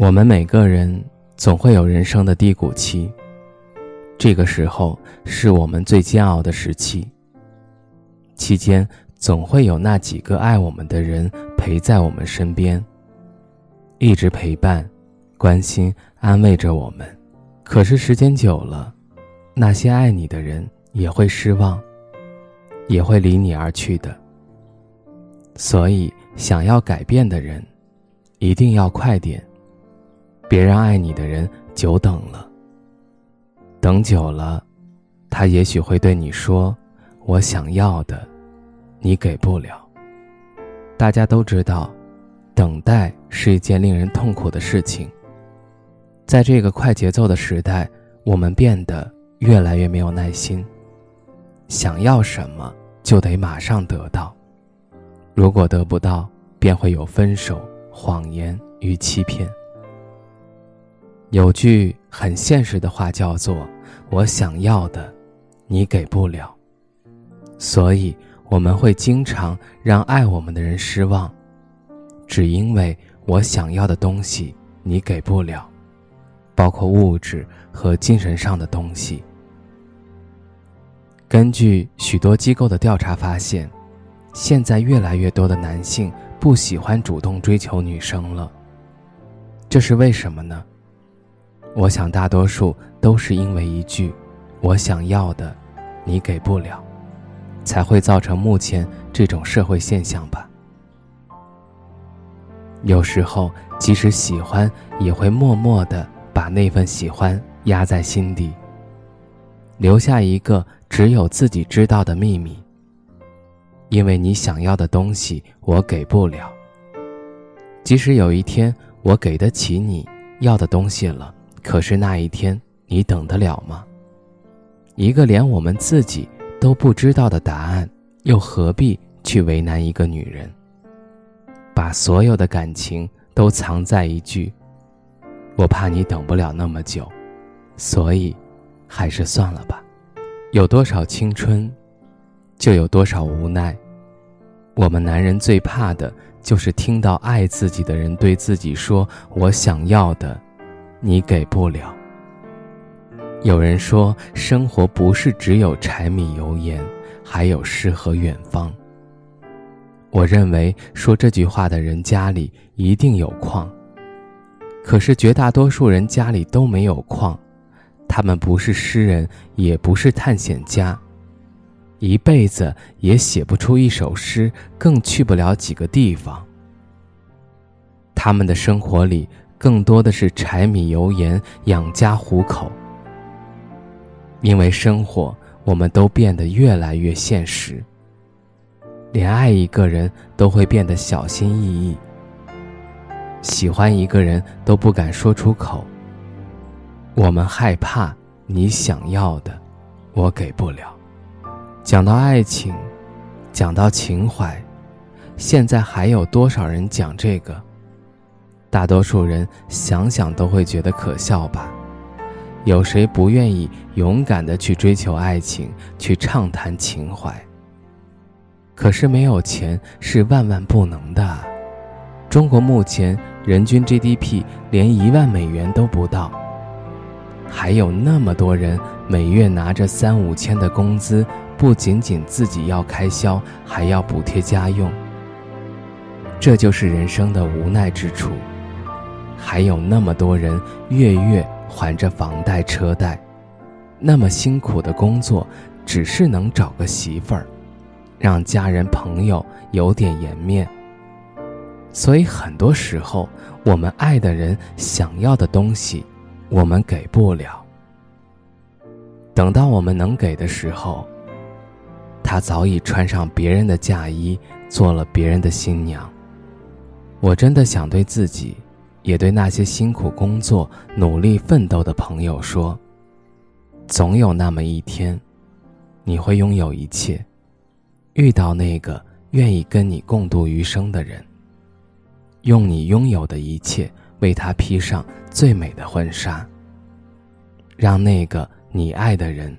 我们每个人总会有人生的低谷期，这个时候是我们最煎熬的时期。期间总会有那几个爱我们的人陪在我们身边，一直陪伴、关心、安慰着我们。可是时间久了，那些爱你的人也会失望，也会离你而去的。所以，想要改变的人，一定要快点。别让爱你的人久等了。等久了，他也许会对你说：“我想要的，你给不了。”大家都知道，等待是一件令人痛苦的事情。在这个快节奏的时代，我们变得越来越没有耐心。想要什么就得马上得到，如果得不到，便会有分手、谎言与欺骗。有句很现实的话叫做：“我想要的，你给不了。”所以我们会经常让爱我们的人失望，只因为我想要的东西你给不了，包括物质和精神上的东西。根据许多机构的调查发现，现在越来越多的男性不喜欢主动追求女生了。这是为什么呢？我想，大多数都是因为一句“我想要的，你给不了”，才会造成目前这种社会现象吧。有时候，即使喜欢，也会默默的把那份喜欢压在心底，留下一个只有自己知道的秘密。因为你想要的东西，我给不了。即使有一天我给得起你要的东西了。可是那一天，你等得了吗？一个连我们自己都不知道的答案，又何必去为难一个女人？把所有的感情都藏在一句“我怕你等不了那么久”，所以，还是算了吧。有多少青春，就有多少无奈。我们男人最怕的就是听到爱自己的人对自己说“我想要的”。你给不了。有人说，生活不是只有柴米油盐，还有诗和远方。我认为说这句话的人家里一定有矿，可是绝大多数人家里都没有矿，他们不是诗人，也不是探险家，一辈子也写不出一首诗，更去不了几个地方。他们的生活里。更多的是柴米油盐养家糊口。因为生活，我们都变得越来越现实，连爱一个人都会变得小心翼翼，喜欢一个人都不敢说出口。我们害怕你想要的，我给不了。讲到爱情，讲到情怀，现在还有多少人讲这个？大多数人想想都会觉得可笑吧？有谁不愿意勇敢的去追求爱情，去畅谈情怀？可是没有钱是万万不能的。中国目前人均 GDP 连一万美元都不到，还有那么多人每月拿着三五千的工资，不仅仅自己要开销，还要补贴家用。这就是人生的无奈之处。还有那么多人月月还着房贷车贷，那么辛苦的工作，只是能找个媳妇儿，让家人朋友有点颜面。所以很多时候，我们爱的人想要的东西，我们给不了。等到我们能给的时候，他早已穿上别人的嫁衣，做了别人的新娘。我真的想对自己，也对那些辛苦工作、努力奋斗的朋友说：总有那么一天，你会拥有一切，遇到那个愿意跟你共度余生的人，用你拥有的一切为他披上最美的婚纱，让那个你爱的人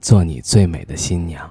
做你最美的新娘。